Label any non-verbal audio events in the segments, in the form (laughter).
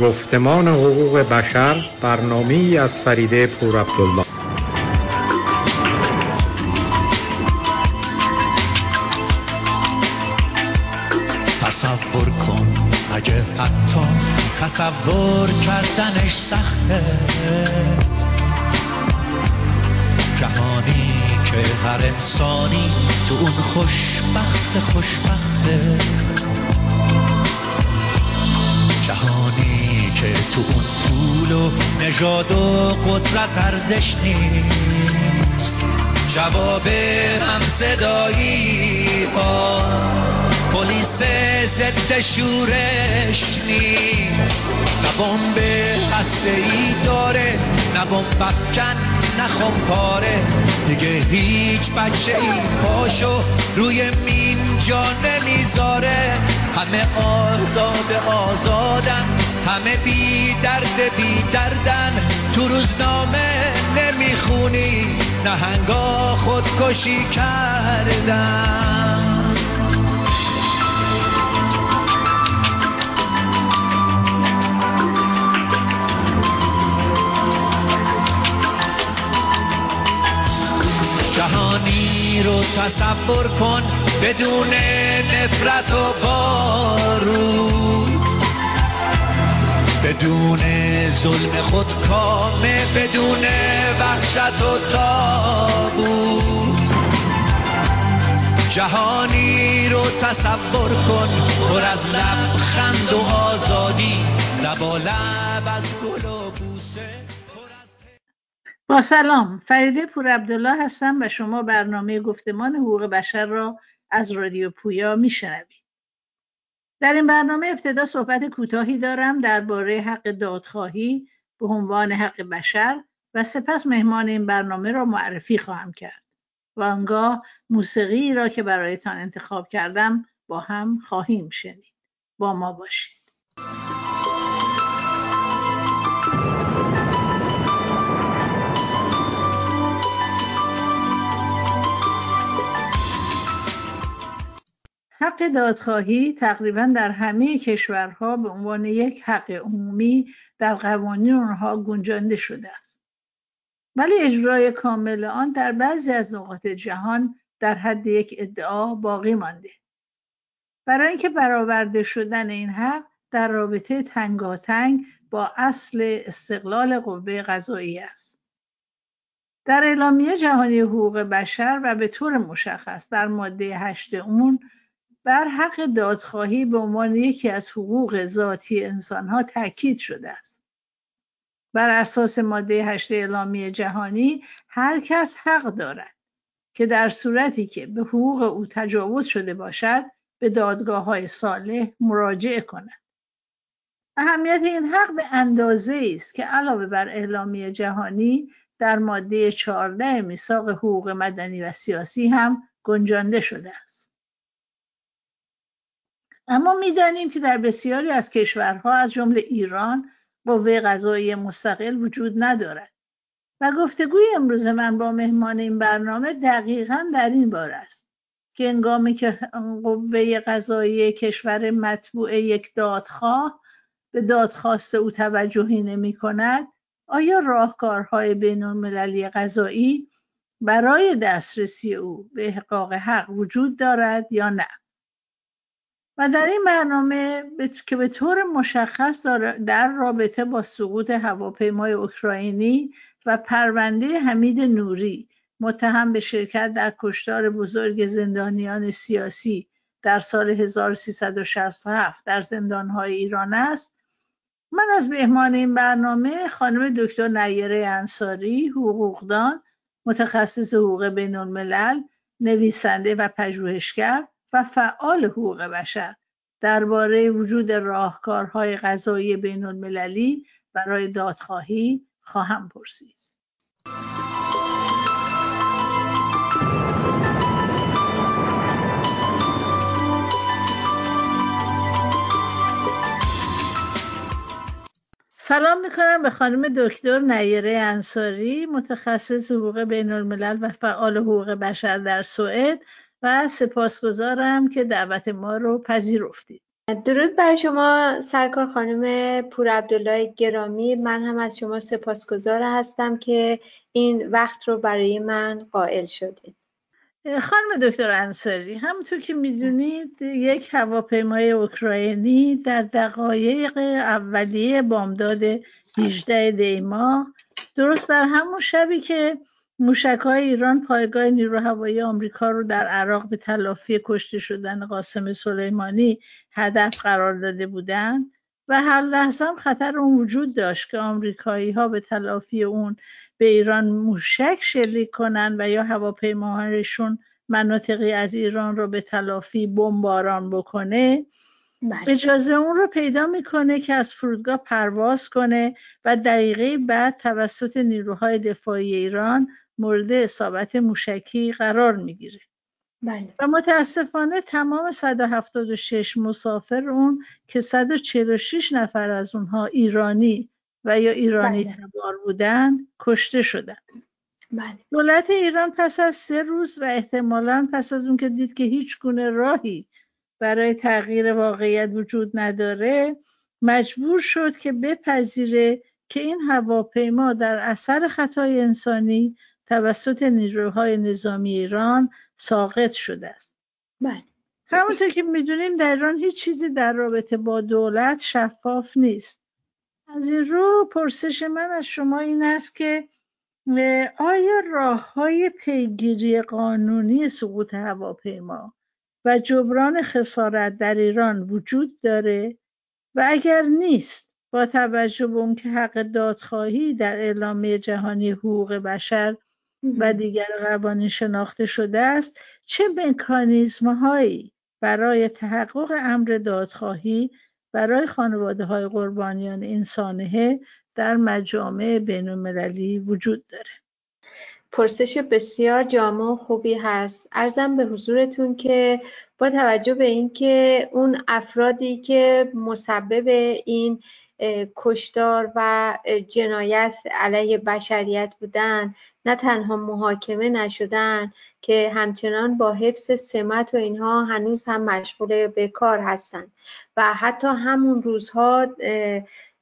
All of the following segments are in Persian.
گفتمان حقوق بشر برنامه از فریده پور عبدالله تصور کن اگه حتی تصور کردنش سخته. جهانی که هر انسانی تو اون خوشبخت خوشبخته. که تو اون پول و نژاد و قدرت ارزش نیست. جواب هم صدایی ها پلیس ضد شورش نیست. نه بمب هسته ای داره نه بمب افکن نه پاره دیگه هیچ بچه ای پاشو روی مین جا نمی‌ذاره. همه آزاد آزادن. همه بی درد بی دردن. تو روزنامه نمی‌خونی نهنگا خودکشی کردن. جهانی رو تصور کن بدون نفرت و بارود. بدون ظلم خود کامه بدون وحشت و تابوت. جهانی رو تصور کن پر از لبخند و آزادی لبا لب از گل و بوسه با سلام فریده پور عبدالله هستم و شما برنامه گفتمان حقوق بشر را از رادیو پویا میشنوید. در این برنامه ابتدا صحبت کوتاهی دارم درباره حق دادخواهی به عنوان حق بشر و سپس مهمان این برنامه را معرفی خواهم کرد و آنگاه موسیقی را که برایتان انتخاب کردم با هم خواهیم شنید. با ما باشید. حق دادخواهی تقریبا در همه کشورها به عنوان یک حق عمومی در قوانین آنها گنجانده شده است. ولی اجرای کامل آن در بعضی از نقاط جهان در حد یک ادعا باقی مانده. برای اینکه برآورده شدن این حق در رابطه تنگاتنگ با اصل استقلال قوه قضایی است. در اعلامیه جهانی حقوق بشر و به طور مشخص در ماده هشت اون بر حق دادخواهی به عنوان یکی از حقوق ذاتی انسانها تاکید شده است. بر اساس ماده هشت اعلامیه جهانی هر کس حق دارد که در صورتی که به حقوق او تجاوز شده باشد به دادگاه های صالح مراجعه کند. اهمیت این حق به اندازه است که علاوه بر اعلامیه جهانی در ماده 14 میثاق حقوق مدنی و سیاسی هم گنجانده شده است. اما می‌دانیم که در بسیاری از کشورها از جمله ایران قوه قضایی مستقل وجود ندارد. و گفتگوی امروز من با مهمان این برنامه دقیقا در این بار است که انگامی که قوه قضایی کشور مطبوع یک دادخواه به دادخواست او توجهی نمی کند آیا راهکارهای بین المللی قضایی برای دسترسی او به احقاق حق وجود دارد یا نه؟ و در این برنامه که به طور مشخص در رابطه با سقوط هواپیمای اوکراینی و پرونده حمید نوری متهم به شرکت در کشتار بزرگ زندانیان سیاسی در سال 1367 در زندانهای ایران است. من از مهمان این برنامه خانم دکتر نیره انصاری حقوقدان متخصص حقوق بین الملل نویسنده و پژوهشگر و فعال حقوق بشر درباره وجود راهکارهای قضایی بین المللی برای دادخواهی خواهم پرسید. سلام می‌کنم به خانم دکتر نیره انصاری متخصص حقوق بین الملل و فعال حقوق بشر در سوئد و سپاسگزارم که دعوت ما رو پذیرفتید. درود بر شما سرکار خانم پور عبدالله گرامی. من هم از شما سپاسگزار هستم که این وقت رو برای من قائل شدید. خانم دکتر انصاری همونطور که می‌دونید یک هواپیمای اوکراینی در دقایق اولیه بامداد 18 دیما درست در همون شبی که های ایران پایگاه نیرو هوایی آمریکا رو در عراق به تلافی کشته شدن قاسم سلیمانی هدف قرار داده بودند و هر لحظه هم خطر اون وجود داشت که آمریکایی ها به تلافی اون به ایران موشک شلیک کنند و یا هواپیماهایشون مناطقی از ایران رو به تلافی بمباران بکنه بله. اجازه اون رو پیدا می‌کنه که از فرودگاه پرواز کنه و دقیقه بعد توسط نیروهای دفاعی ایران مورد اصابت موشکی قرار می‌گیره بله. و متاسفانه تمام 176 مسافر اون که 146 نفر از اونها ایرانی و یا ایرانی بله. تبار بودند کشته شدند بله. دولت ایران پس از سه روز و احتمالا پس از اون که دید که هیچ گونه راهی برای تغییر واقعیت وجود نداره مجبور شد که بپذیره که این هواپیما در اثر خطای انسانی توسط نیروهای نظامی ایران ساقط شده است. بله. همونطور که می‌دونیم در ایران هیچ چیزی در رابطه با دولت شفاف نیست. از این رو پرسش من از شما این است که آیا راه های پیگیری قانونی سقوط هواپیما و جبران خسارت در ایران وجود داره؟ و اگر نیست با توجه به اون که حق دادخواهی در اعلامیه جهانی حقوق بشر و دیگر قوانین شناخته شده است چه مکانیزم هایی برای تحقق امر دادخواهی برای خانواده های قربانیان این سانحه در مجامع بین المللی وجود داره؟ پرسش بسیار جامع و خوبی هست. ارزم به حضورتون که با توجه به اینکه اون افرادی که مسبب این کشتار و جنایت علیه بشریت بودن نه تنها محاکمه نشدن که همچنان با حفظ سمت و اینها هنوز هم مشغول به کار هستند و حتی همون روزها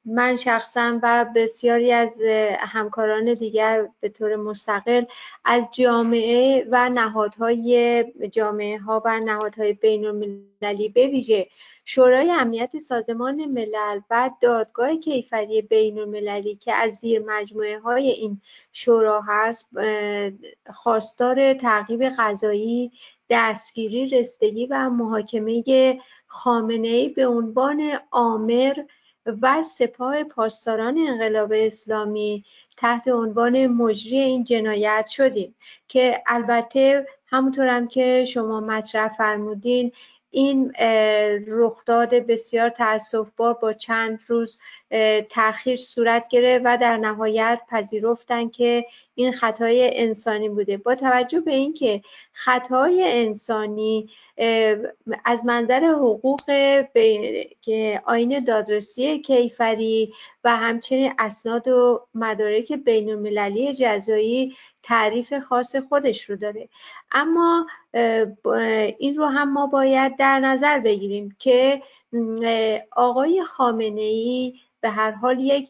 من شخصا و بسیاری از همکاران دیگر به طور مستقل از جامعه و نهادهای جامعه ها و نهادهای بین المللی بویژه شورای امنیت سازمان ملل و دادگاه کیفری بین المللی که از زیر مجموعه های این شورا هست خواستار تعقیب قضایی دستگیری رستگی و محاکمه خامنه ای به عنوان آمر و سپاه پاسداران انقلاب اسلامی تحت عنوان مجری این جنایت شدیم. که البته همونطورم که شما مطرح فرمودین این رخداد بسیار تاسفبار با چند روز تاخیر صورت گرفت و در نهایت پذیرفتن که این خطای انسانی بوده. با توجه به اینکه خطای انسانی از منظر حقوق که آین دادرسی کیفری و همچنین اسناد و مدارک بین المللی جزایی تعریف خاص خودش رو داره. اما این رو هم ما باید در نظر بگیریم که آقای خامنه ای به هر حال یک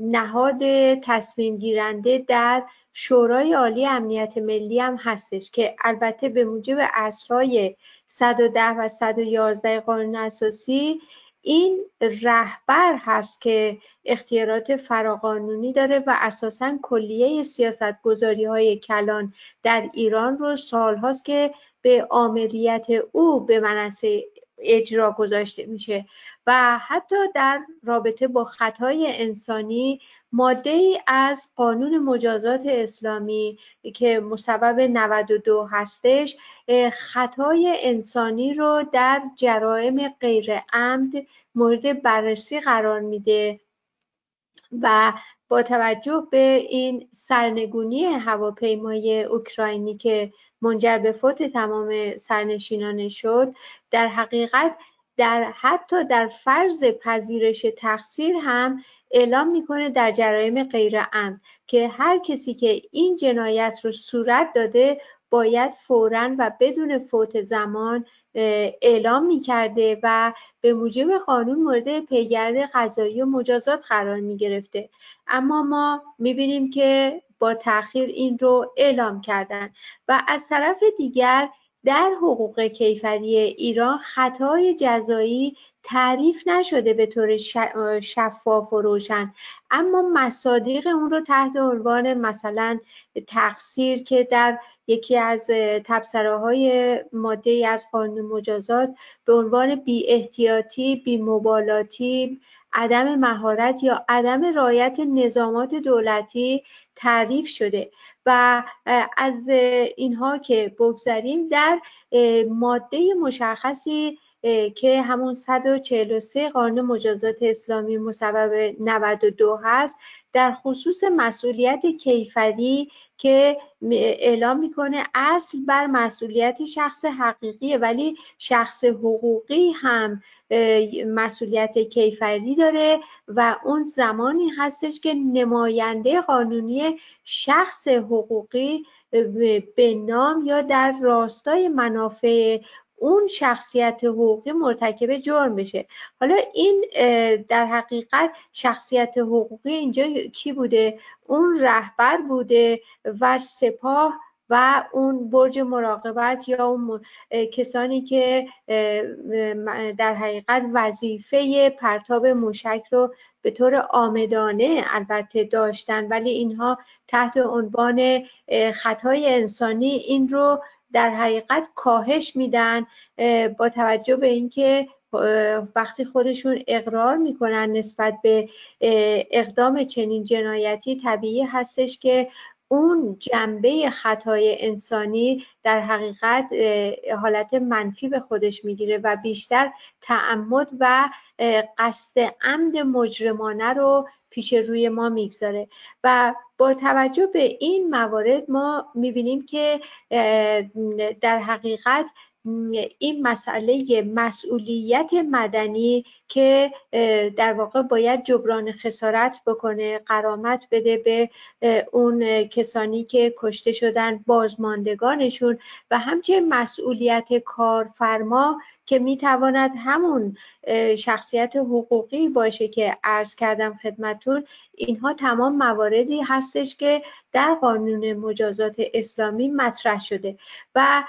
نهاد تصمیم گیرنده در شورای عالی امنیت ملی هم هستش که البته به موجب اصلای 110 و 111 قانون اساسی این رهبر هست که اختیارات فراقانونی داره و اساسا کلیه سیاست گذاری های کلان در ایران رو سالهاست که به آمریت او به منصه اجرا گذاشته میشه و حتی در رابطه با خطای انسانی ماده ای از قانون مجازات اسلامی که مسبب 92 هستش خطای انسانی رو در جرائم غیر عمد مورد بررسی قرار میده و با توجه به این سرنگونی هواپیمای اوکراینی که منجر به فوت تمام سرنشینان شد در حقیقت در حتی در فرض پذیرش تقصیر هم اعلام می‌کنه در جرایم غیر عمد که هر کسی که این جنایت رو صورت داده باید فورا و بدون فوت زمان اعلام می کرده و به موجب قانون مورد پیگرد قضایی و مجازات قرار می گرفته اما ما می بینیم که با تاخیر این رو اعلام کردن و از طرف دیگر در حقوق کیفری ایران خطای جزایی تعریف نشده به طور شفاف و روشن. اما مصادیق اون رو تحت عنوان مثلا تقصیر که در یکی از تبصره های ماده از قانون مجازات به عنوان بی احتیاطی بی مبالاتی عدم مهارت یا عدم رعایت نظامات دولتی تعریف شده و از اینها که بگذریم در ماده مشخصی که همون 143 قانون مجازات اسلامی مصوب 92 هست. در خصوص مسئولیت کیفری که اعلام می‌کنه اصل بر مسئولیت شخص حقیقیه ولی شخص حقوقی هم مسئولیت کیفری داره و اون زمانی هستش که نماینده قانونی شخص حقوقی به نام یا در راستای منافع اون شخصیت حقوقی مرتکب جرم بشه. حالا این در حقیقت شخصیت حقوقی اینجا کی بوده؟ اون رهبر بوده و سپاه و اون برج مراقبت یا اون کسانی که در حقیقت وظیفه پرتاب موشک رو به طور آمدانه البته داشتن ولی اینها تحت عنوان خطای انسانی این رو در حقیقت کاهش میدن با توجه به اینکه وقتی خودشون اقرار می‌کنن نسبت به اقدام چنین جنایتی طبیعی هستش که اون جنبه خطای انسانی در حقیقت حالت منفی به خودش می‌گیره و بیشتر تعمد و قصد عمد مجرمانه رو پیش روی ما می‌گذاره. و با توجه به این موارد ما می‌بینیم که در حقیقت این مسئله مسئولیت مدنی که در واقع باید جبران خسارت بکنه قرامت بده به اون کسانی که کشته شدن بازماندگانشون و همچنین مسئولیت کارفرما که می‌تواند همون شخصیت حقوقی باشه که عرض کردم خدمتون. اینها تمام مواردی هستش که در قانون مجازات اسلامی مطرح شده و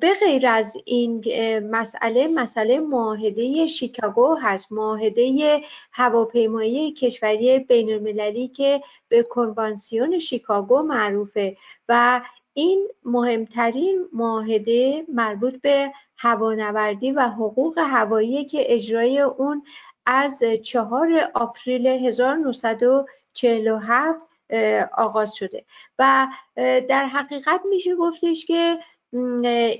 به غیر از این مسئله مسئله معاهده شیکاگو هست. معاهده هواپیمایی کشوری بین المللی که به کنوانسیون شیکاگو معروفه و این مهمترین معاهده مربوط به هوانوردی و حقوق هوایی که اجرای اون از چهار آپریل 1947 آغاز شده. و در حقیقت میشه گفتش که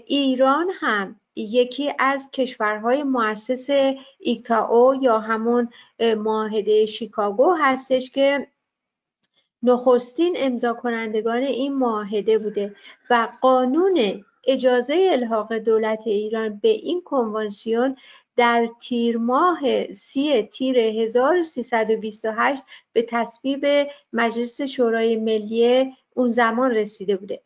ایران هم یکی از کشورهای مؤسس ایکاو یا همون معاهده شیکاگو هستش که نخستین امضا کنندگان این معاهده بوده و قانون اجازه الحاق دولت ایران به این کنوانسیون در تیر ماه سی تیر 1328 به تصویب مجلس شورای ملی اون زمان رسیده بوده.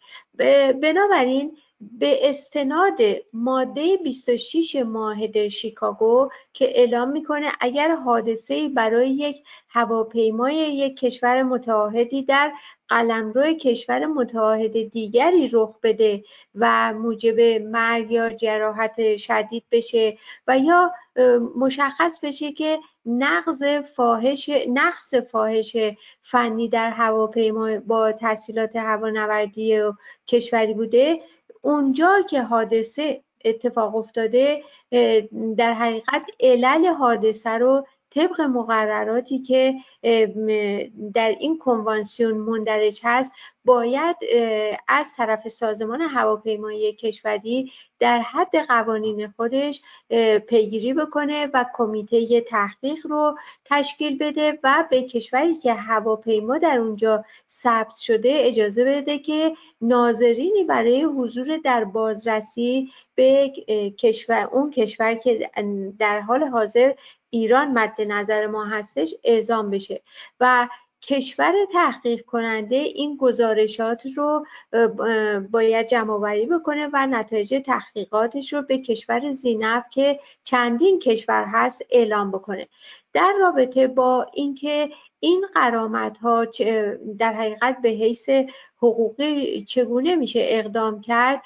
بنابراین به استناد ماده 26 معاهده شیکاگو که اعلام می‌کنه اگر حادثه برای یک هواپیمای یک کشور متعاهدی در قلمرو کشور متعاهد دیگری رخ بده و موجب مرگ یا جراحت شدید بشه و یا مشخص بشه که نقض فاحش نقص فاحش فنی در هواپیما با تحصیلات هوانوردی کشوری بوده اونجا که حادثه اتفاق افتاده در حقیقت علل حادثه رو طبق مقرراتی که در این کنوانسیون مندرج هست باید از طرف سازمان هواپیمایی کشوری در حد قوانین خودش پیگیری بکنه و کمیته تحقیق رو تشکیل بده و به کشوری که هواپیما در اونجا ثبت شده اجازه بده که ناظرینی برای حضور در بازرسی به کشور اون کشور که در حال حاضر ایران مد نظر ما هستش اعزام بشه. و کشور تحقیق کننده این گزارشات رو باید جمع بکنه و نتایج تحقیقاتش رو به کشور زینف که چندین کشور هست اعلام بکنه. در رابطه با اینکه این قرامت ها در حقیقت به حیث حقوقی چگونه میشه اقدام کرد؟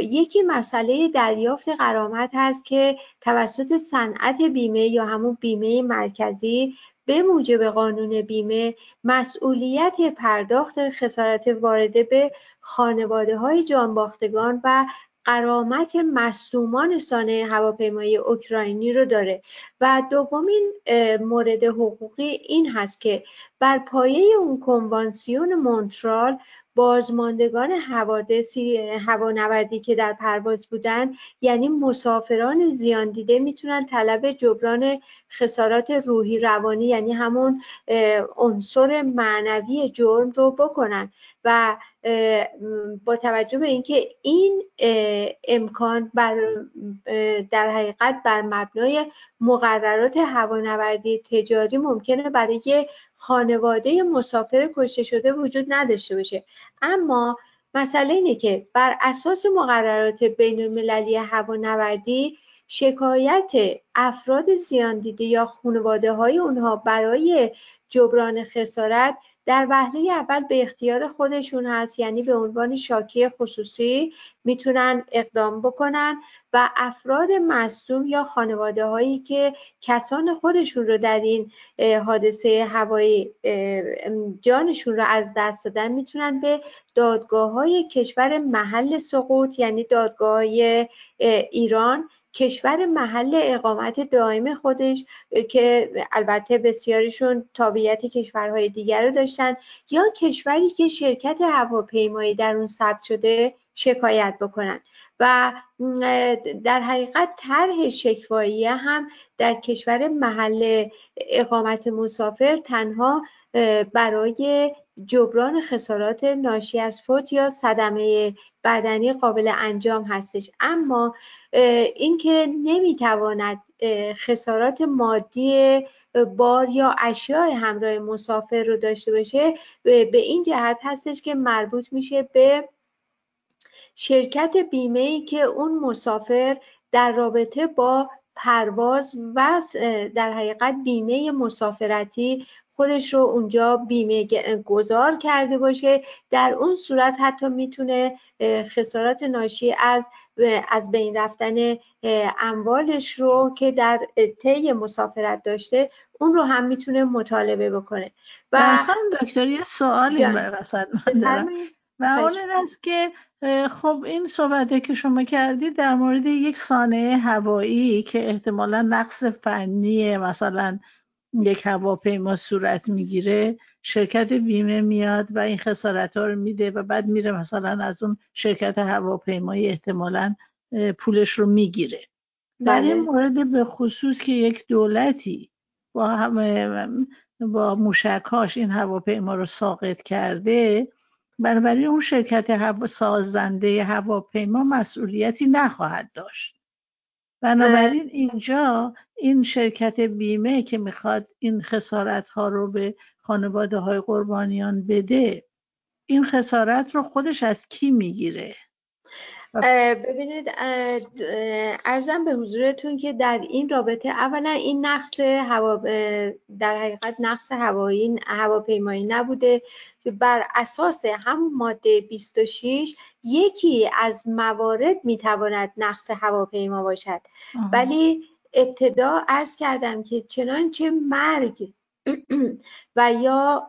یکی مسئله دریافت قرامت هست که توسط صنعت بیمه یا همون بیمه مرکزی به موجب قانون بیمه مسئولیت پرداخت خسارت وارده به خانواده های جانباختگان و قرامت مصدومان سانه هواپیمای اوکراینی رو داره. و دومین مورد حقوقی این هست که بر پایه اون کنوانسیون مونترال بازماندگان حوادثی هوانوردی که در پرواز بودن یعنی مسافران زیان دیده می‌تونن طلب جبران خسارات روحی روانی یعنی همون عنصر معنوی جرم رو بکنن. و با توجه به اینکه این امکان بر در حقیقت بر مبنای مقررات هوانوردی تجاری ممکنه برای خانواده مسافر کشته شده وجود نداشته باشه. اما مسئله اینه که بر اساس مقررات بین المللی هوانوردی شکایت افراد زیان دیده یا خانواده های اونها برای جبران خسارت در وهله اول به اختیار خودشون هست یعنی به عنوان شاکی خصوصی می‌تونن اقدام بکنن و افراد مصدوم یا خانواده هایی که کسان خودشون رو در این حادثه هوایی جانشون رو از دست دادن می‌تونن به دادگاه های کشور محل سقوط یعنی دادگاه های ایران کشور محل اقامت دائم خودش که البته بسیاریشون تابعیت کشورهای دیگر رو داشتن یا کشوری که شرکت هواپیمایی در اون ثبت شده شکایت بکنن. و در حقیقت طرح شکوایی هم در کشور محل اقامت مسافر تنها برای جبران خسارات ناشی از فوت یا صدمه بدنی قابل انجام هستش. اما اینکه نمی‌تواند خسارات مادی بار یا اشیاء همراه مسافر رو داشته باشه به این جهت هستش که مربوط میشه به شرکت بیمه ای که اون مسافر در رابطه با پرواز و در حقیقت بیمه مسافرتی خودش رو اونجا بیمه گذار کرده باشه. در اون صورت حتی می‌تونه خسارات ناشی از از بین رفتن اموالش رو که در طی مسافرت داشته اون رو هم می‌تونه مطالبه بکنه. و دکتر یه سوالی وسط من دارم. و اون این است که خب این صحبته که شما کردید در مورد یک سانه هوایی که احتمالا نقص فنی مثلا یک هواپیما صورت می‌گیره شرکت بیمه میاد و این خسارت ها رو میده و بعد میره مثلا از اون شرکت هواپیمایی احتمالا پولش رو می‌گیره در این بله. مورد به خصوص که یک دولتی با هم با موشکهاش این هواپیما رو ساقط کرده بنابراین اون شرکت هوا سازنده هواپیما مسئولیتی نخواهد داشت بنابراین اینجا این شرکت بیمه که می‌خواد این خسارت ها رو به خانواده های قربانیان بده این خسارت رو خودش از کی می‌گیره؟ ببینید ارزم به حضورتون که در این رابطه اولا این نقص هوا در حقیقت نقص هوایی هواپیمایی نبوده بر اساس همون ماده 26 یکی از موارد می‌تواند نقص هواپیما باشد. ولی ابتدا عرض کردم که چنانچه مرگ (clears throat) و یا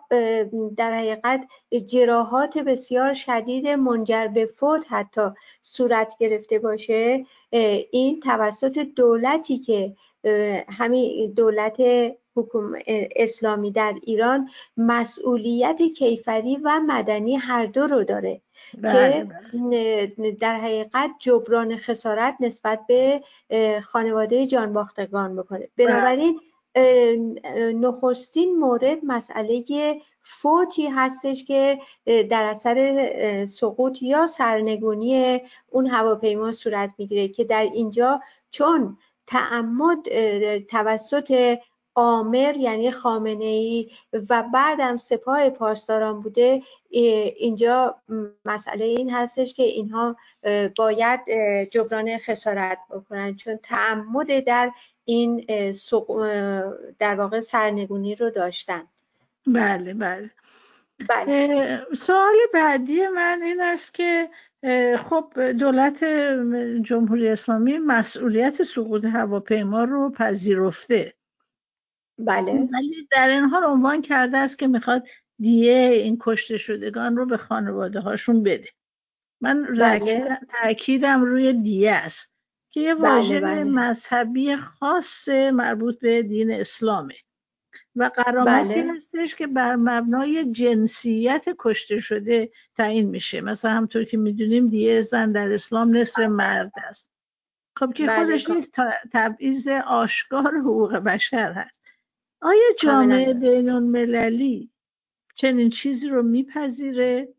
در حقیقت جراحات بسیار شدید منجر به فوت حتی صورت گرفته باشه این توسط دولتی که همین دولت حکوم اسلامی در ایران مسئولیت کیفری و مدنی هر دو رو داره بله، که بله. در حقیقت جبران خسارت نسبت به خانواده جانباختگان بکنه بنابراین نخستین مورد مسئله فوتی هستش که در اثر سقوط یا سرنگونی اون هواپیما صورت می‌گیره که در اینجا چون تعمد توسط آمر یعنی خامنه ای و بعدم سپاه پاسداران بوده اینجا مسئله این هستش که اینها باید جبران خسارت بکنن. چون تعمد در این در واقع سرنگونی رو داشتن. بله بله. بله. سوال بعدی من این است که خب دولت جمهوری اسلامی مسئولیت سقوط هواپیما رو پذیرفته. بله. ولی در این حال عنوان کرده است که می‌خواد دیه این کشته شدگان رو به خانواده هاشون بده. من بله. تاکیدم روی دیه است. که یه بله، واژه بله. مذهبی خاص مربوط به دین اسلامه و قرامتی بله. هستش که بر مبنای جنسیت کشته شده تعیین میشه. مثلا همطور که می‌دونیم دیه زن در اسلام نصف مرد است. خب که بله. خودش یک تبعیض آشکار حقوق بشر هست. آیا جامعه بین المللی چنین چیزی رو میپذیره؟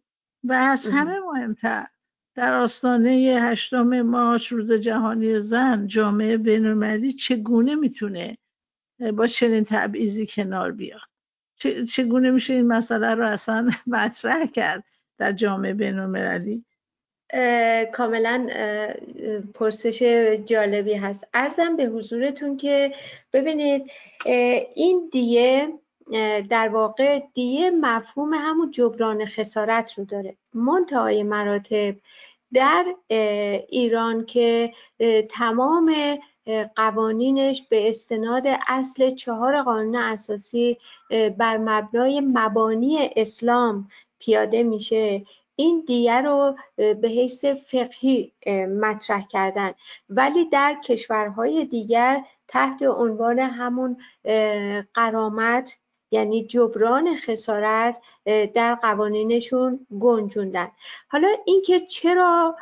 و از همه مهمتر در آستانه هشتم مارچ روز جهانی زن جامعه بین المللی چگونه می‌تونه با چنین تبعیضی کنار بیاد؟ چگونه میشه این مسئله رو اصلا (laughs) مطرح کرد در جامعه بین المللی کاملا پرسش جالبی هست. ارزم به حضورتون که ببینید این دیه در واقع دیه مفهوم همون جبران خسارت رو داره. منتهای مراتب در ایران که تمام قوانینش به استناد اصل چهار قانون اساسی بر مبنای مبانی اسلام پیاده میشه. این دیه رو به حیث فقهی مطرح کردن. ولی در کشورهای دیگر تحت عنوان همون قرامت یعنی جبران خسارت در قوانینشون گنجوندن. حالا اینکه چرا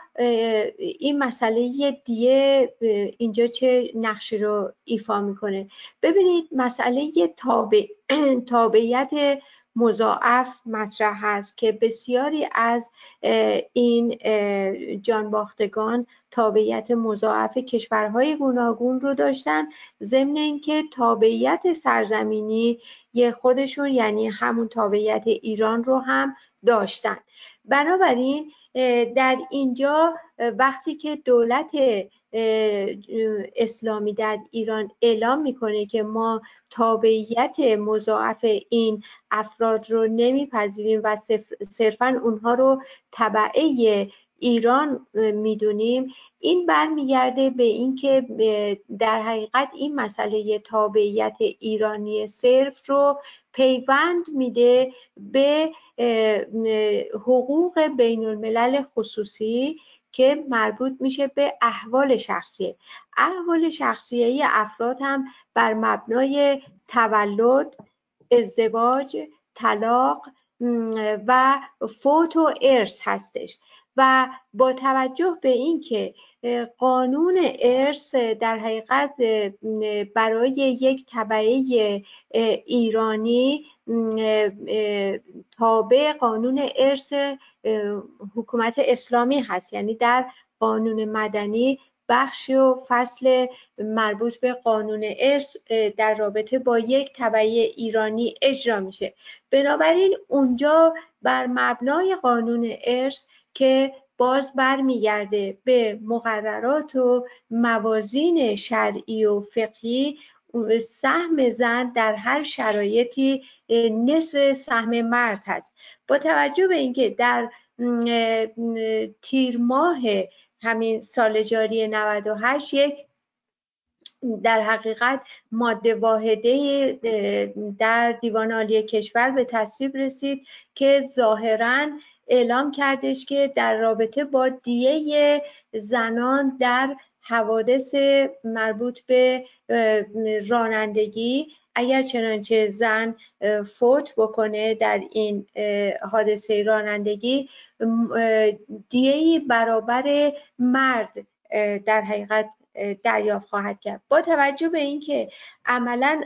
این مسئله دیه اینجا چه نقشی رو ایفا می‌کنه؟ ببینید مسئله تابع (clears throat) تابعیت مضاعف مطرح هست که بسیاری از این جانباختگان تابعیت مضاعف کشورهای گوناگون رو داشتن ضمن اینکه تابعیت سرزمینی یه خودشون یعنی همون تابعیت ایران رو هم داشتن. بنابراین در اینجا وقتی که دولت اسلامی در ایران اعلام می‌کنه که ما تابعیت مضاعف این افراد رو نمیپذیریم و صرفا اونها رو طبعه ایران می‌دونیم. این برمیگرده به اینکه در حقیقت این مسئله تابعیت ایرانی صرف رو پیوند میده به حقوق بین الملل خصوصی که مربوط میشه به احوال شخصیه احوال شخصیه افراد هم بر مبنای تولد ازدواج طلاق و فوت و ارث هستش. و با توجه به اینکه قانون ارث در حقیقت برای یک طبعه ایرانی تابع قانون ارث حکومت اسلامی هست. یعنی در قانون مدنی بخشی و فصل مربوط به قانون ارث در رابطه با یک طبعه ایرانی اجرا میشه. بنابراین اونجا بر مبنای قانون ارث که باز برمیگرده به مقررات و موازین شرعی و فقهی سهم زن در هر شرایطی نصف سهم مرد هست. با توجه به اینکه در تیر ماه همین سال جاری 98 یک در حقیقت ماده واحده در دیوان عالی کشور به تصویب رسید که ظاهرا اعلام کردش که در رابطه با دیه زنان در حوادث مربوط به رانندگی اگر چنانچه زن فوت بکنه در این حادثه رانندگی دیهی برابر مرد در حقیقت دریافت خواهد کرد. با توجه به اینکه عملا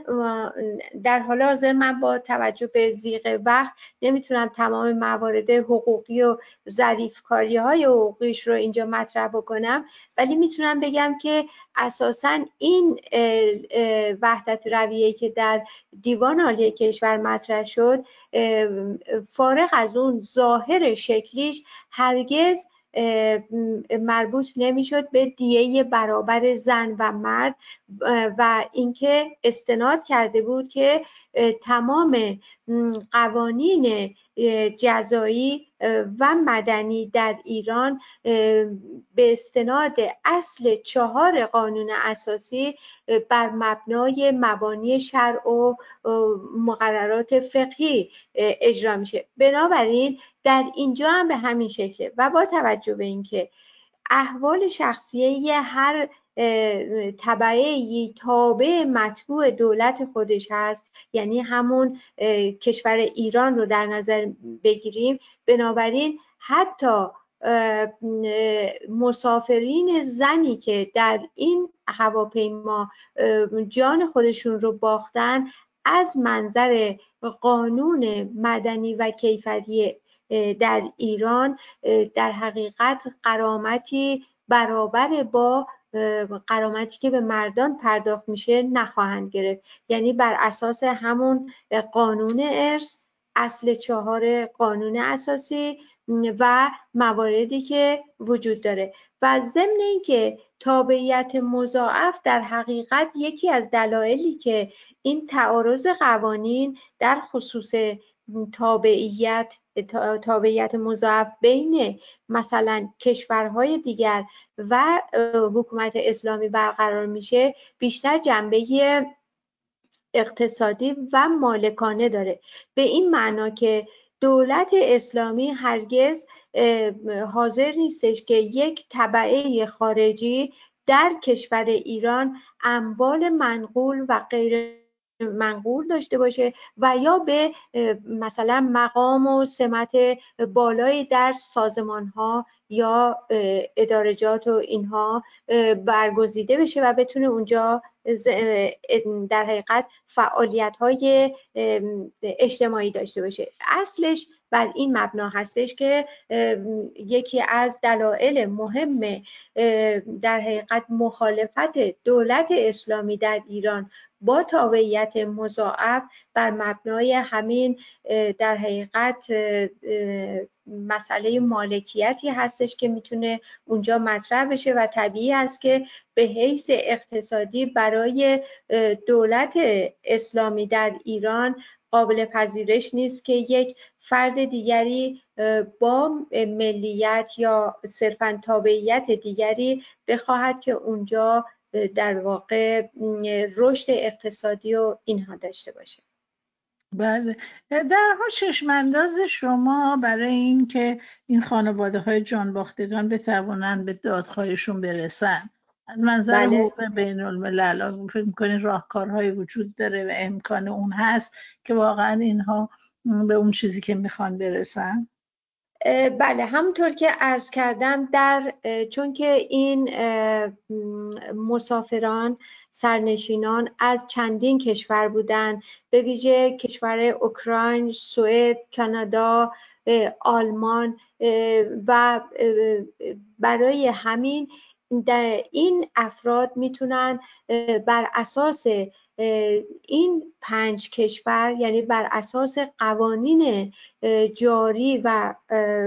در حال حاضر من با توجه به زیغ وقت نمی‌تونم تمام موارد حقوقی و ظریفکاری های حقوقیش رو اینجا مطرح بکنم ولی می‌تونم بگم که اساسا این وحدت رویه که در دیوان عالی کشور مطرح شد فارغ از اون ظاهر شکلیش هرگز مربوط نمی‌شد به دیه برابر زن و مرد و اینکه استناد کرده بود که تمام قوانین جزایی و مدنی در ایران به استناد اصل چهار قانون اساسی بر مبنای مبانی شرع و مقررات فقهی اجرا میشه. بنابراین در اینجا هم به همین شکله. و با توجه به اینکه احوال شخصیه هر طبعه تابع مطبوع دولت خودش هست یعنی همون کشور ایران رو در نظر بگیریم بنابراین حتی مسافرین زنی که در این هواپیما جان خودشون رو باختن از منظر قانون مدنی و کیفری در ایران در حقیقت قرامتی برابر با قرامتی که به مردان پرداخت میشه نخواهند گرفت. یعنی بر اساس همون قانون ارث اصل چهار قانون اساسی و مواردی که وجود داره. و ضمن اینکه تابعیت مضاعف در حقیقت یکی از دلایلی که این تعارض قوانین در خصوص تابعیت تابعیت مضاعف بین مثلا کشورهای دیگر و حکومت اسلامی برقرار میشه بیشتر جنبه اقتصادی و مالکانه داره. به این معنا که دولت اسلامی هرگز حاضر نیستش که یک طبعه خارجی در کشور ایران اموال منقول و غیر منقول داشته باشه و یا به مثلا مقام و سمت بالایی در سازمان ها یا ادارجات و اینها برگزیده بشه و بتونه اونجا در حقیقت فعالیت های اجتماعی داشته باشه. اصلش بر این مبنا هستش که یکی از دلایل مهم در حقیقت مخالفت دولت اسلامی در ایران با تابعیت مضاعف بر مبنای همین در حقیقت مسئله مالکیتی هستش که می‌تونه اونجا مطرح بشه و طبیعی است که به حیث اقتصادی برای دولت اسلامی در ایران قابل پذیرش نیست که یک فرد دیگری با ملیت یا صرفا تابعیت دیگری بخواهد که اونجا در واقع رشد اقتصادی و اینها داشته باشه بله در چشمانداز شما برای اینکه این خانواده های جانباختگان بتوانند به دادخواهشون برسن از منظر بله. حقوق بین الملل فکر می‌کنین راهکارهایی وجود داره و امکان اون هست که واقعا اینها به اون چیزی که می‌خوان برسن؟ بله همونطور که عرض کردم در چون که این مسافران سرنشینان از چندین کشور بودند به ویژه کشور اوکراین، سوئد، کانادا، آلمان و برای همین این افراد می‌تونن بر اساس این پنج کشور یعنی بر اساس قوانین جاری و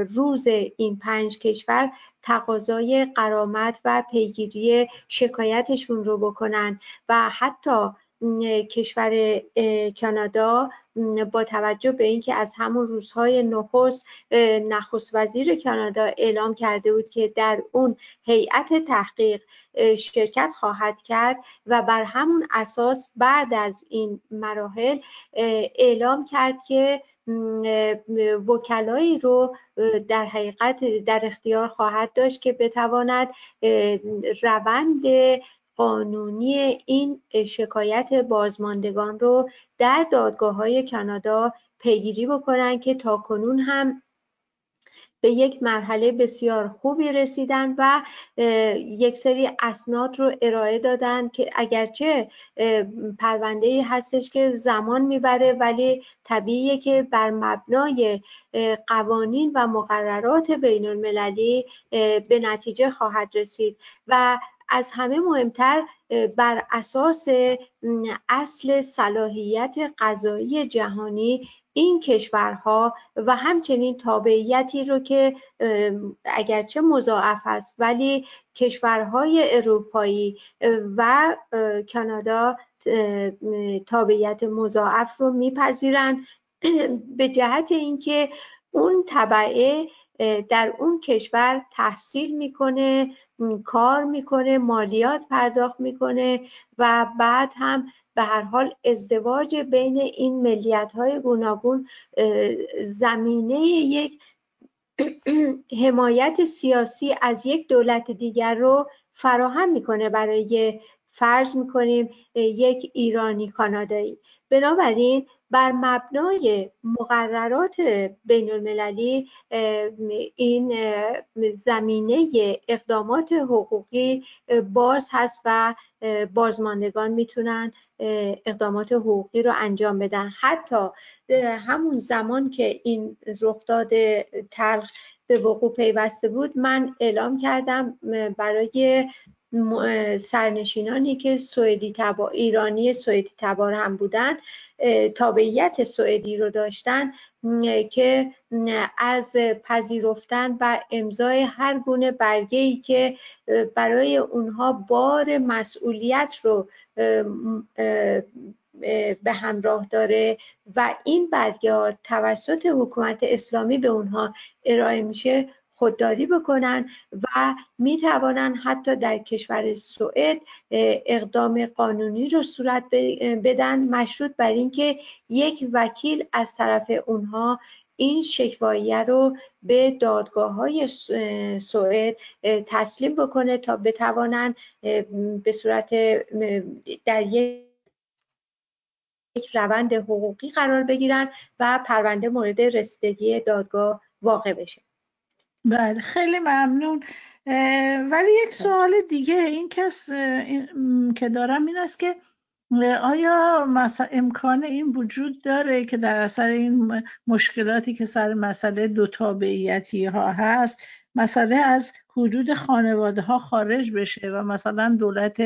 روز این پنج کشور تقاضای قرامت و پیگیری شکایتشون رو بکنن و حتی کشور کانادا با توجه به اینکه از همون روزهای نخست نخست وزیر کانادا اعلام کرده بود که در اون هیئت تحقیق شرکت خواهد کرد و بر همون اساس بعد از این مراحل اعلام کرد که وکلایی رو در حقیقت در اختیار خواهد داشت که بتواند روند قانونی این شکایت بازماندگان رو در دادگاه های کانادا پیگیری بکنن که تا کنون هم به یک مرحله بسیار خوبی رسیدن و یک سری اسناد رو ارائه دادن که اگرچه پرونده هستش که زمان می‌بره ولی طبیعیه که بر مبنای قوانین و مقررات بین المللی به نتیجه خواهد رسید. و از همه مهمتر بر اساس اصل صلاحیت قضایی جهانی این کشورها و همچنین تابعیتی رو که اگرچه مضاعف است ولی کشورهای اروپایی و کانادا تابعیت مضاعف رو میپذیرند (clears throat) به جهت اینکه اون طبعه در اون کشور تحصیل می‌کنه کار می‌کنه مالیات پرداخت می‌کنه و بعد هم به هر حال ازدواج بین این ملیت های گوناگون زمینه یک (clears throat) حمایت سیاسی از یک دولت دیگر رو فراهم می‌کنه برای فرض می‌کنیم یک ایرانی کانادایی. بنابراین بر مبنای مقررات بین المللی این زمینه اقدامات حقوقی باز هست و بازماندگان می‌تونن اقدامات حقوقی رو انجام بدن. حتی همون زمان که این رخداد تلخ به وقوع پیوسته بود من اعلام کردم برای سرنشینانی که سوئدی تبا ایرانی سوئدی تبار هم بودن تابعیت سوئدی رو داشتن که از پذیرفتن و امضای هر گونه برگه ای که برای اونها بار مسئولیت رو به همراه داره و این برگه ها توسط حکومت اسلامی به اونها ارائه میشه. خودداری بکنن و می توانن حتی در کشور سوئد اقدام قانونی رو صورت بدن مشروط بر اینکه یک وکیل از طرف اونها این شکواییه رو به دادگاه های سوئد تسلیم بکنه تا بتوانن به صورت در یک روند حقوقی قرار بگیرن و پرونده مورد رسیدگی دادگاه واقع بشه. بله خیلی ممنون. ولی یک سوال دیگه این کس که دارم این است که آیا امکان این وجود داره که در اثر این مشکلاتی که سر مسئله دو تابعیتی ها هست مسئله از حدود خانواده ها خارج بشه و مثلا دولت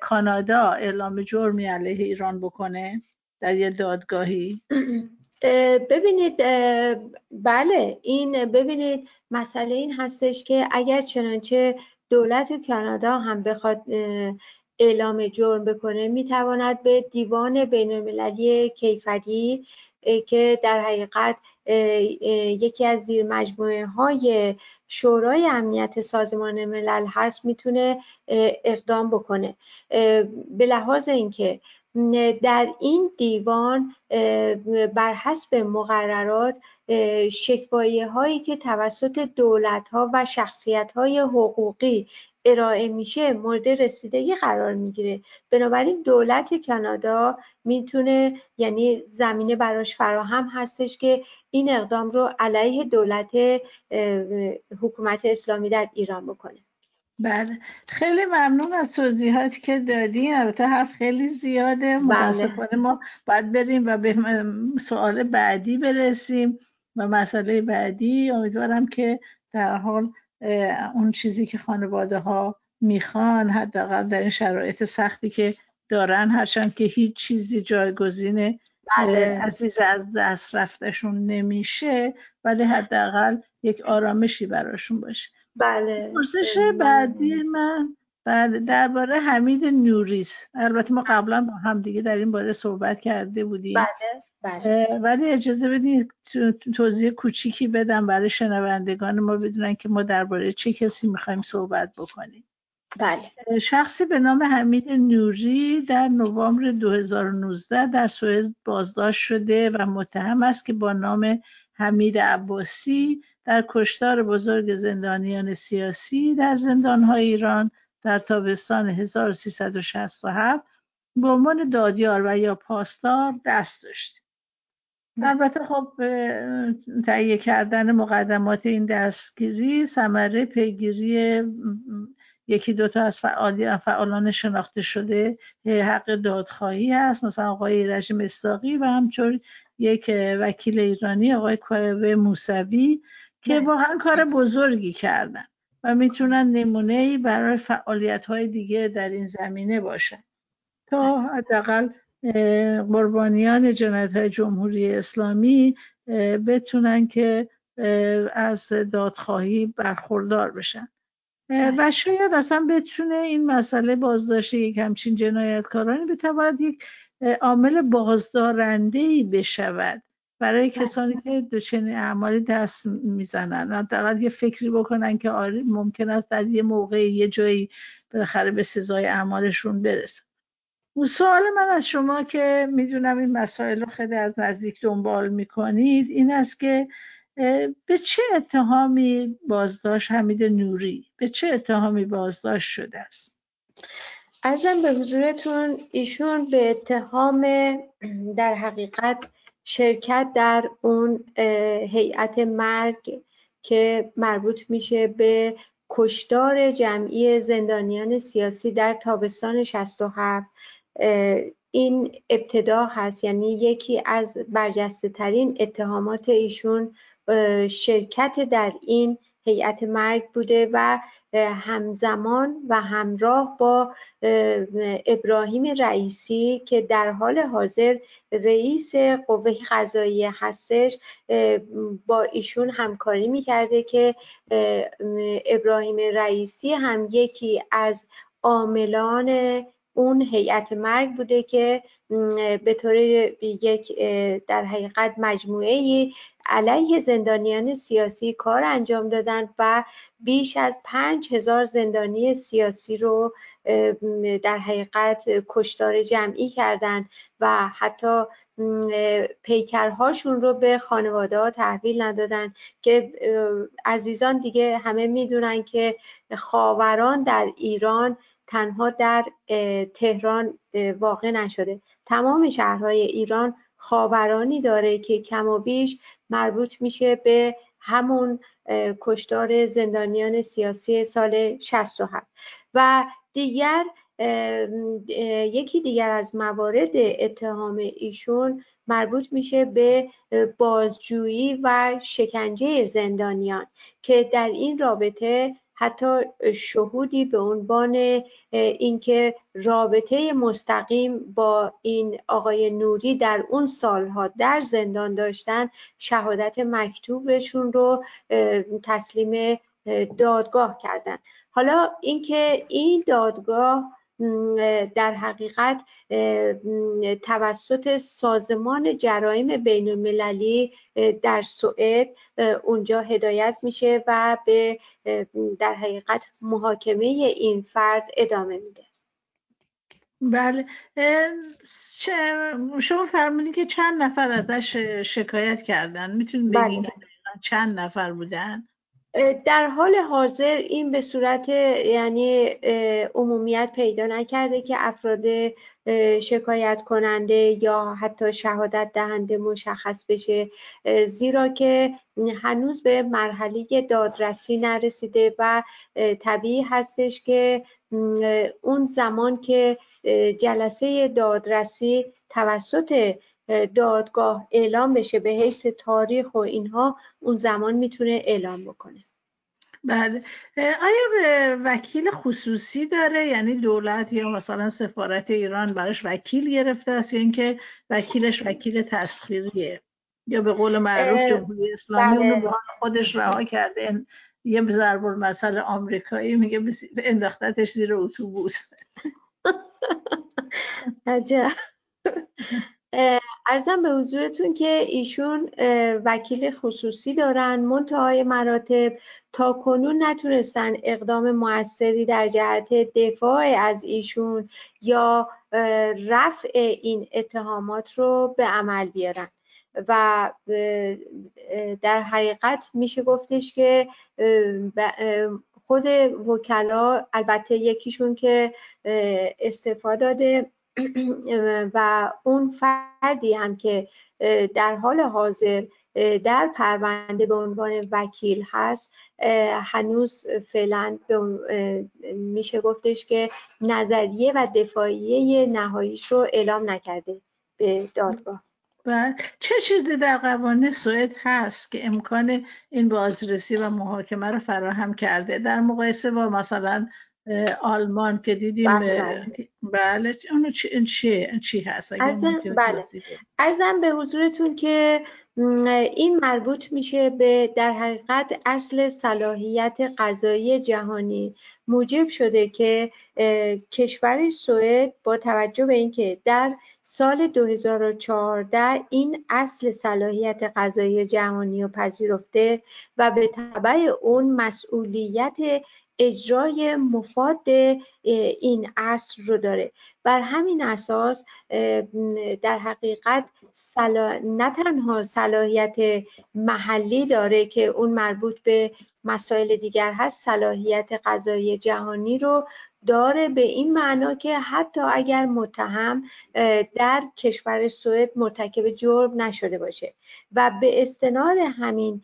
کانادا اعلام جرمی علیه ایران بکنه در یه دادگاهی؟ (clears throat) ببینید بله این ببینید مسئله این هستش که اگر چنانچه دولت کانادا هم بخواد اعلام جرم بکنه می‌تواند به دیوان بین المللی کیفری که در حقیقت یکی از زیر مجموعه های شورای امنیت سازمان ملل هست می‌تونه اقدام بکنه. به لحاظ اینکه در این دیوان بر حسب مقررات شکوایه هایی که توسط دولت ها و شخصیت های حقوقی ارائه میشه مورد رسیدگی قرار می‌گیره. بنابراین دولت کانادا می‌تونه یعنی زمینه براش فراهم هستش که این اقدام رو علیه دولت حکومت اسلامی در ایران بکنه. بله. خیلی ممنون از توضیحاتی که دادین. البته حرف خیلی زیاده. بله. متاسفانه ما باید بریم و به سوال بعدی برسیم و مسئله بعدی. امیدوارم که در حال اون چیزی که خانواده ها می‌خوان حداقل در این شرایط سختی که دارن هرچند که هیچ چیزی جایگزین بله. عزیز از دست رفتشون نمیشه ولی حداقل یک آرامشی براشون باشه. بله پرسش بعدی من بله درباره حمید نوریس البته ما قبلا با هم دیگه در این باره صحبت کرده بودیم بله بله. ولی اجازه بدید توضیح کوچیکی بدم برای شنوندگان ما بدونن که ما درباره چه کسی می‌خوایم صحبت بکنیم بله. شخصی به نام حمید نوری در نوامبر 2019 در سوئد بازداشت شده و متهم است که با نام حمید عباسی در کشتار بزرگ زندانیان سیاسی در زندانهای ایران در تابستان 1367 به عنوان دادیار و یا پاسدار دست داشته البته خب تهیه کردن مقدمات این دستگیری ثمره پیگیری یکی دوتا از فعالان شناخته شده حق دادخواهی هست مثلا آقای رژیم استاقی و همچون یک وکیل ایرانی آقای کوه موسوی که واقعا کار بزرگی کردن و می‌تونن نمونه ای برای فعالیت های دیگه در این زمینه باشن تا حداقل قربانیان جنایت های جمهوری اسلامی بتونن که از دادخواهی برخوردار بشن. و شاید اصلا بتونه این مسئله بازداشت یک همچین جنایتکارانی بتواند یک عامل بازدارنده ای بشود برای بله. کسانی که دو چنین اعمالی دست می‌زنن حداقل یه فکری بکنن که آره ممکن است در یه موقع یه جایی بالاخره به سزای اعمالشون برسن سوال من از شما که می‌دونم این مسائل رو خیلی از نزدیک دنبال می‌کنید این است که به چه اتهامی بازداشت حمید نوری به چه اتهامی بازداشت شده است؟ ارزم به حضورتون ایشون به اتهام در حقیقت شرکت در اون هیئت مرگ که مربوط میشه به کشدار جمعی زندانیان سیاسی در تابستان 67 این ابتدا هست یعنی یکی از برجسته ترین اتهامات ایشون شرکت در این هیئت مرگ بوده و همزمان و همراه با ابراهیم رئیسی که در حال حاضر رئیس قوه قضایی هستش با ایشون همکاری می‌کرده که ابراهیم رئیسی هم یکی از عاملان اون هیئت مرگ بوده که به طور یک در حقیقت مجموعه علیه زندانیان سیاسی کار انجام دادن و بیش از پنج هزار زندانی سیاسی رو در حقیقت کشتار جمعی کردن و حتی پیکرهاشون رو به خانواده ها تحویل ندادن که عزیزان دیگه همه می‌دونن که خاوران در ایران تنها در تهران واقع نشده. تمام شهرهای ایران خاورانی داره که کم و بیش مربوط میشه به همون کشتار زندانیان سیاسی سال 67 و دیگر یکی دیگر از موارد اتهام ایشون مربوط میشه به بازجویی و شکنجه زندانیان که در این رابطه حتی شهودی به عنوان اینکه رابطه مستقیم با این آقای نوری در اون سالها در زندان داشتن شهادت مکتوبشون رو تسلیم دادگاه کردن. حالا اینکه این دادگاه در حقیقت توسط سازمان جرایم بین المللی در سوئد اونجا هدایت میشه و به در حقیقت محاکمه این فرد ادامه میده. بله. شما فرمودید که چند نفر ازش شکایت کردن. می‌تونید بگین بله. که چند نفر بودن؟ در حال حاضر این به صورت یعنی عمومیت پیدا نکرده که افراد شکایت کننده یا حتی شهادت دهنده مشخص بشه. زیرا که هنوز به مرحله دادرسی نرسیده و طبیعی هستش که اون زمان که جلسه دادرسی توسط دادگاه اعلام بشه به حیث تاریخ و اینها اون زمان می‌تونه اعلام بکنه. بله. آیا وکیل خصوصی داره؟ یعنی دولت یا مثلا سفارت ایران براش وکیل گرفته است یا اینکه وکیلش وکیل تسخیریه؟ یا به قول معروف جمهوری اسلامی بله. اونو به خودش رها کرده. یه ضرب مسئله آمریکایی میگه انداختتش زیر اتوبوس. (laughs) عجب. (laughs) ارزم به حضورتون که ایشون وکیل خصوصی دارن منتهای مراتب. تا کنون نتونستن اقدام موثری در جهت دفاع از ایشون یا رفع این اتهامات رو به عمل بیارن. و در حقیقت میشه گفتش که خود وکلا البته یکیشون که استفاده داده. و اون فردی هم که در حال حاضر در پرونده به عنوان وکیل هست هنوز فعلا میشه گفتش که نظریه و دفاعیه نهاییش رو اعلام نکرده به دادگاه. و چه چیزی در قوانین سوئد هست که امکان این بازرسی و محاکمه رو فراهم کرده؟ در مقایسه با مثلا آلمان که دیدیم بله, بله. اونو چی, چی هست؟ بله. ارزم به حضورتون که این مربوط میشه به در حقیقت اصل صلاحیت قضایی جهانی موجب شده که کشور سوئد با توجه به اینکه در سال 2014 این اصل صلاحیت قضایی جهانی رو پذیرفته و به تبع اون مسئولیت اجرای مفاد این اصل رو داره. بر همین اساس در حقیقت نه تنها صلاحیت محلی داره که اون مربوط به مسائل دیگر هست صلاحیت قضایی جهانی رو داره به این معنا که حتی اگر متهم در کشور سوئد مرتکب جرم نشده باشه و به استناد همین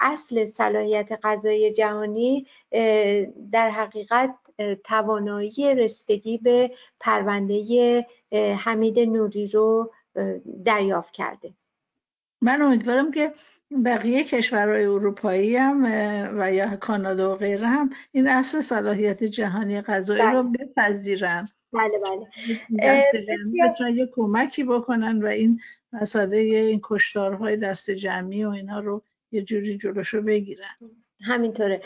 اصل صلاحیت قضایی جهانی در حقیقت توانایی رسیدگی به پرونده حمید نوری رو دریافت کرده. من امیدوارم که بقیه کشورهای اروپایی هم و یا کانادا و غیره هم این اصل صلاحیت جهانی غذایی بله. رو بپذیرن. بله بله. دست جمعی یه کمکی بکنن و این مسئله این کشتارهای دست جمعی و اینا رو یه جوری جلوشو بگیرن. همینطوره.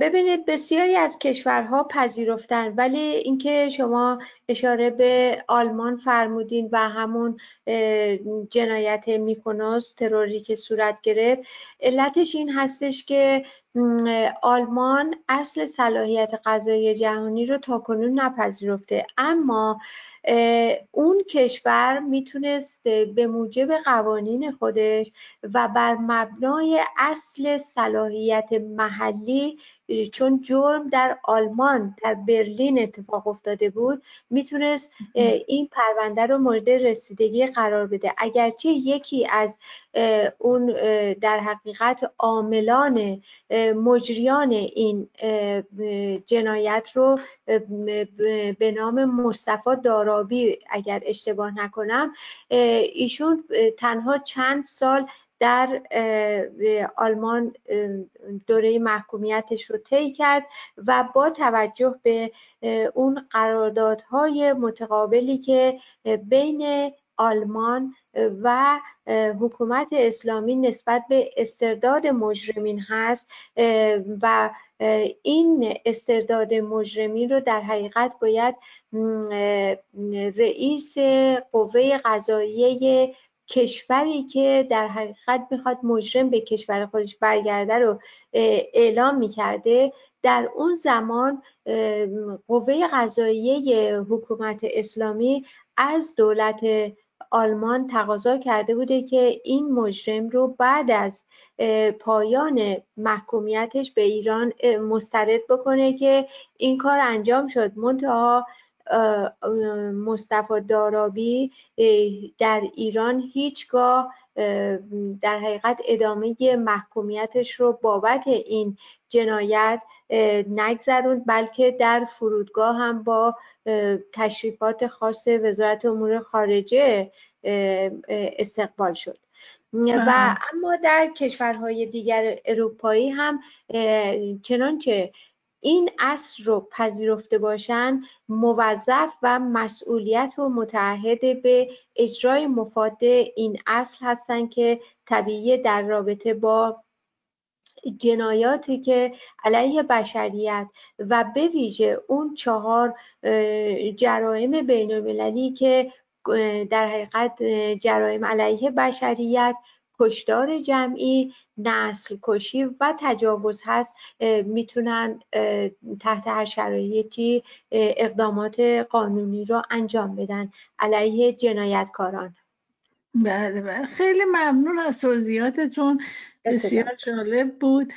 ببینید بسیاری از کشورها پذیرفتن ولی اینکه شما اشاره به آلمان فرمودین و همون جنایت میکنوس تروری که صورت گرفت علتش این هستش که آلمان اصل صلاحیت قضایی جهانی رو تا کنون نپذیرفته. اما اون کشور می‌تونست به موجب قوانین خودش و بر مبنای اصل صلاحیت محلی چون جرم در آلمان در برلین اتفاق افتاده بود می‌تونست این پرونده رو مورد رسیدگی قرار بده. اگرچه یکی از اون در حقیقت عاملان مجریان این جنایت رو به نام مصطفی دارابی اگر اشتباه نکنم ایشون تنها چند سال در آلمان دوره محکومیتش رو طی کرد و با توجه به اون قراردادهای متقابلی که بین آلمان و حکومت اسلامی نسبت به استرداد مجرمین هست و این استرداد مجرمین رو در حقیقت باید رئیس قوه قضاییه کشوری که در حقیقت می‌خواد مجرم به کشور خودش برگرده رو اعلام می‌کرده در اون زمان قوه قضاییه حکومت اسلامی از دولت آلمان تقاضا کرده بوده که این مجرم رو بعد از پایان محکومیتش به ایران مسترد بکنه که این کار انجام شد. منتها مصطفی دارابی در ایران هیچگاه در حقیقت ادامه محکومیتش رو بابت این جنایت نگذروند بلکه در فرودگاه هم با تشریفات خاص وزارت امور خارجه استقبال شد. و اما در کشورهای دیگر اروپایی هم چنانچه این اصل رو پذیرفته باشند موظف و مسئولیت و متعهد به اجرای مفاد این اصل هستند که طبیعی در رابطه با جنایاتی که علیه بشریت و به ویژه اون چهار جرایم بین المللی که در حقیقت جرایم علیه بشریت کشدار جمعی نسل کشی و تجاوز هست می‌تونن تحت هر شرایطی اقدامات قانونی رو انجام بدن علیه جنایتکاران. بله بله. خیلی ممنون از توضیحاتتون. بسیار. جالب بود.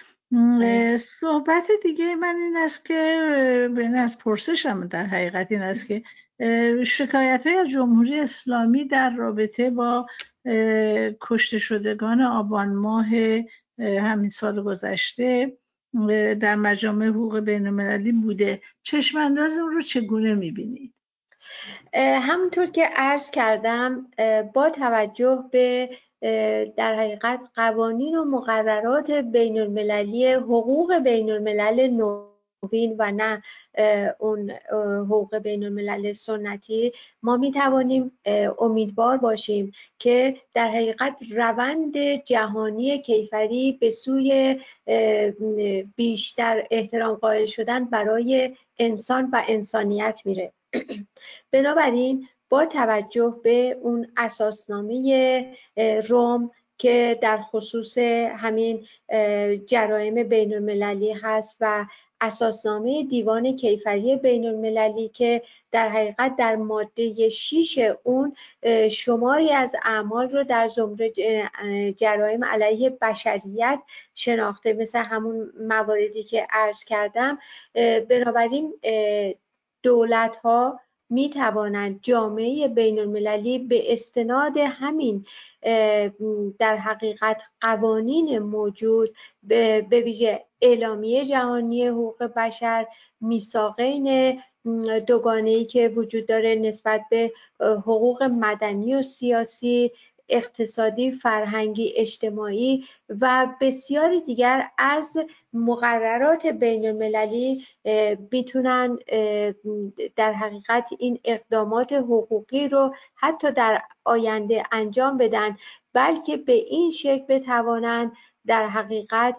صحبت دیگه من این است که بین از پرسشم در حقیقت این است که شکایت های از جمهوری اسلامی در رابطه با کشته شدگان آبان ماه همین سال گذشته در مجامع حقوق بین المللی بوده چشمانداز اون رو چگونه می‌بینید؟ همونطور که عرض کردم با توجه به در حقیقت قوانین و مقررات بین المللی حقوق بین الملل نوین و نه اون حقوق بین الملل سنتی. ما می توانیم امیدوار باشیم که در حقیقت روند جهانی کیفری به سوی بیشتر احترام قائل شدن برای انسان و انسانیت میره. (clears throat) بنابراین با توجه به اون اساسنامه روم که در خصوص همین جرایم بین المللی هست و اساسنامه دیوان کیفری بین المللی که در حقیقت در ماده 6 اون شماری از اعمال رو در زمره جرایم علیه بشریت شناخته مثل همون مواردی که عرض کردم. بنابراین دولت ها می توانند جامعه بین المللی به استناد همین در حقیقت قوانین موجود به ویژه اعلامیه جهانی حقوق بشر میثاقین دوگانه که وجود داره نسبت به حقوق مدنی و سیاسی اقتصادی فرهنگی اجتماعی و بسیاری دیگر از مقررات بین المللی می‌تونن در حقیقت این اقدامات حقوقی رو حتی در آینده انجام بدن بلکه به این شکل بتوانند در حقیقت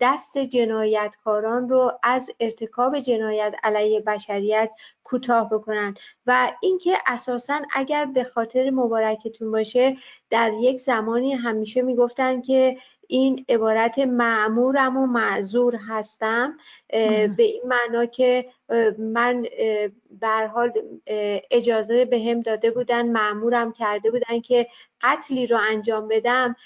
دست جنایتکاران رو از ارتکاب جنایت علیه بشریت کوتاه بکنن و اینکه اساسا اگر به خاطر مبارکتون باشه در یک زمانی همیشه می‌گفتن که این عبارت معمورم و معذور هستم. به این معنا که من به حال اجازه به هم داده بودن معمورم کرده بودن که قتلی رو انجام بدم.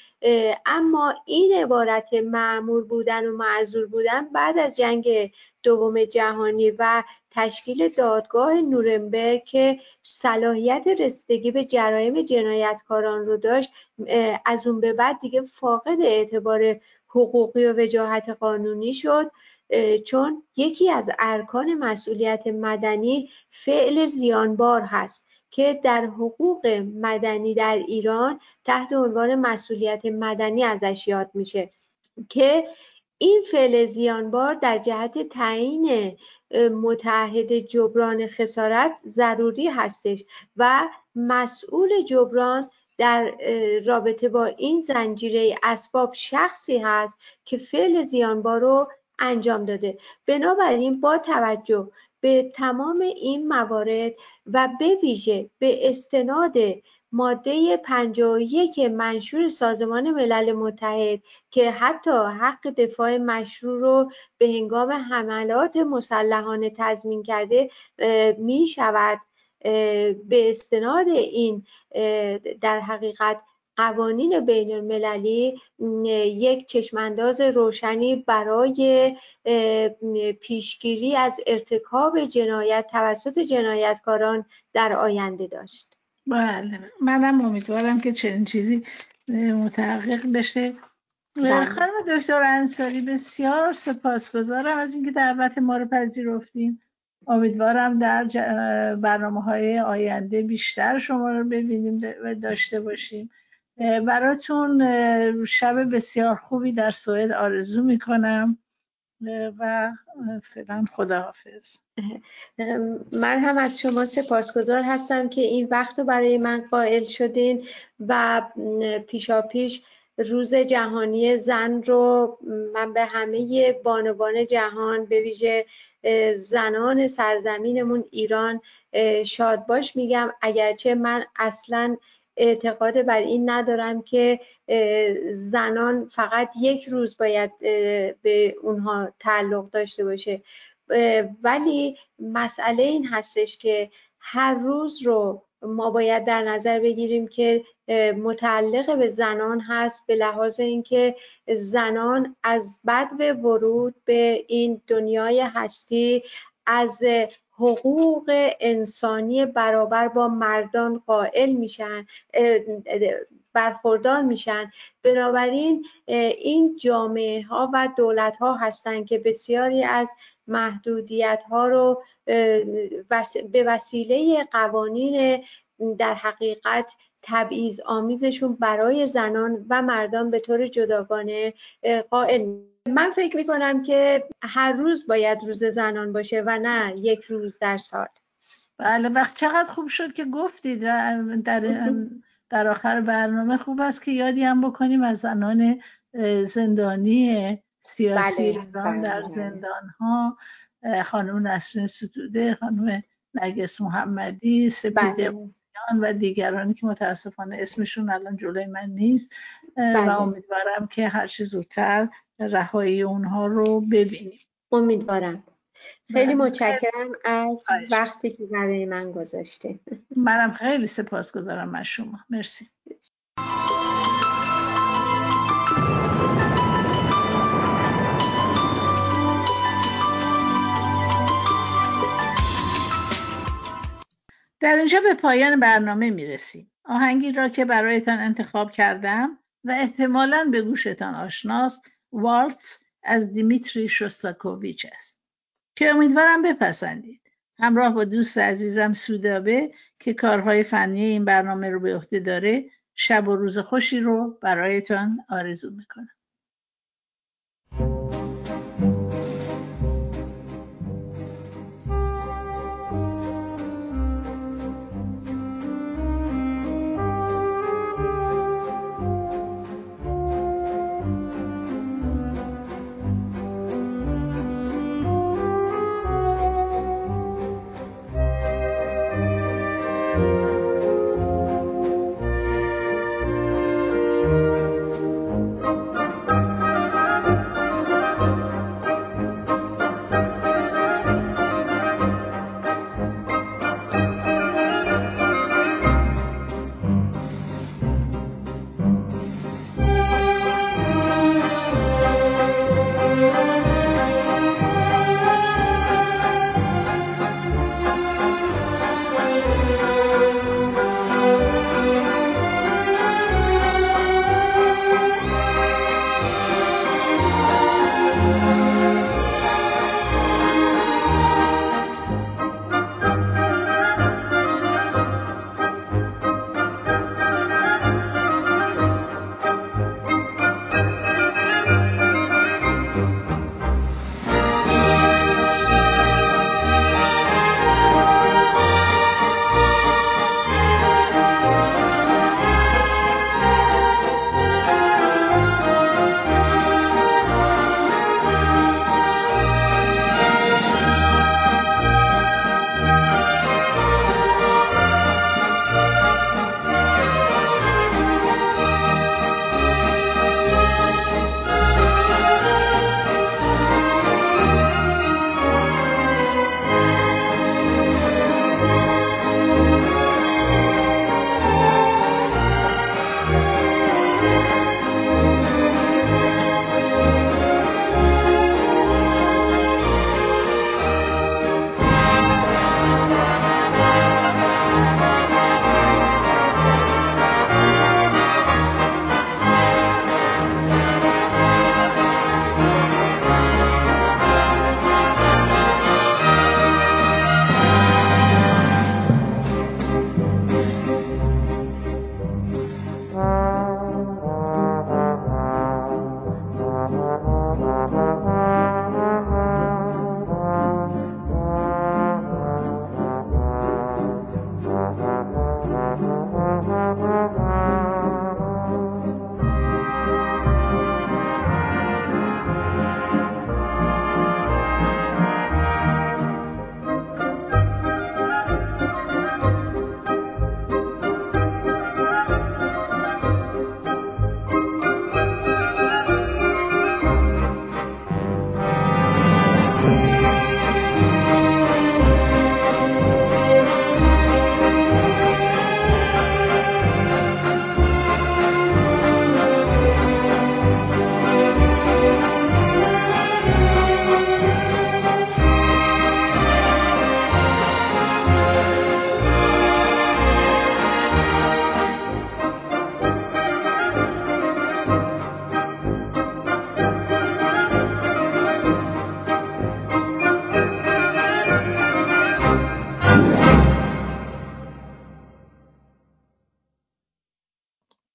اما این عبارت معمور بودن و معذور بودن بعد از جنگ دوم جهانی و تشکیل دادگاه نورنبرگ که صلاحیت رسیدگی به جرایم جنایتکاران رو داشت از اون به بعد دیگه فاقد اعتبار حقوقی و وجاهت قانونی شد. چون یکی از ارکان مسئولیت مدنی فعل زیانبار هست که در حقوق مدنی در ایران تحت عنوان مسئولیت مدنی ازش یاد میشه که این فعل زیانبار در جهت تعیین متحد جبران خسارت ضروری هستش و مسئول جبران در رابطه با این زنجیره اسباب شخصی هست که فعل زیانبار رو انجام داده. بنابراین با توجه به تمام این موارد و به ویژه به استناد ماده 51 منشور سازمان ملل متحد که حتی حق دفاع مشروع رو به هنگام حملات مسلحانه تضمین کرده می شود به استناد این در حقیقت قوانین بین المللی یک چشمانداز روشنی برای پیشگیری از ارتکاب جنایت توسط جنایتکاران در آینده داشت. بله. منم امیدوارم که چنین چیزی متحقق بشه. بله. خانم دکتر انصاری بسیار سپاسگزارم از اینکه دعوت ما رو پذیرفتیم امیدوارم در برنامه های آینده بیشتر شما رو ببینیم و داشته باشیم. براتون شب بسیار خوبی در سوئد آرزو می‌کنم و فعلا خداحافظ. من هم از شما سپاسگزار هستم که این وقت رو برای من قائل شدین و پیشا پیش روز جهانی زن رو من به همه بانوان جهان به ویژه زنان سرزمینمون ایران شاد باش میگم. اگرچه من اصلا اعتقاد بر این ندارم که زنان فقط یک روز باید به اونها تعلق داشته باشه. ولی مسئله این هستش که هر روز رو ما باید در نظر بگیریم که متعلق به زنان هست به لحاظ اینکه زنان از بد ورود به این دنیای هستی از حقوق انسانی برابر با مردان قائل میشن برخوردار میشن. بنابراین این جامعه ها و دولت ها هستند که بسیاری از محدودیت ها رو به وسیله قوانین در حقیقت تبعیض آمیزشون برای زنان و مردان به طور جداگانه قائل من فکر می‌کنم که هر روز باید روز زنان باشه و نه یک روز در سال بله وقت چقدر خوب شد که گفتید در در آخر برنامه خوب است که یادی هم بکنیم از زنان زندانی سیاسی بله، ایران در بله. زندان ها خانم نسرین ستوده خانم نگس محمدی سپیده بله. و دیگرانی که متاسفانه اسمشون الان جلوی من نیست بله. و امیدوارم که هر چه زودتر رهایی اونها رو ببینیم. امیدوارم. خیلی. متشکرم از وقتی که برای من گذاشته منم خیلی سپاسگزارم از شما. مرسی. در اینجا به پایان برنامه می رسیم. آهنگی را که برایتان انتخاب کردم و احتمالا به گوشتان آشناست. والتس از دیمیتری شوستاکوویچ است. که امیدوارم بپسندید. همراه با دوست عزیزم سودابه که کارهای فنی این برنامه رو به عهده داره شب و روز خوشی رو برایتان آرزو می‌کنم.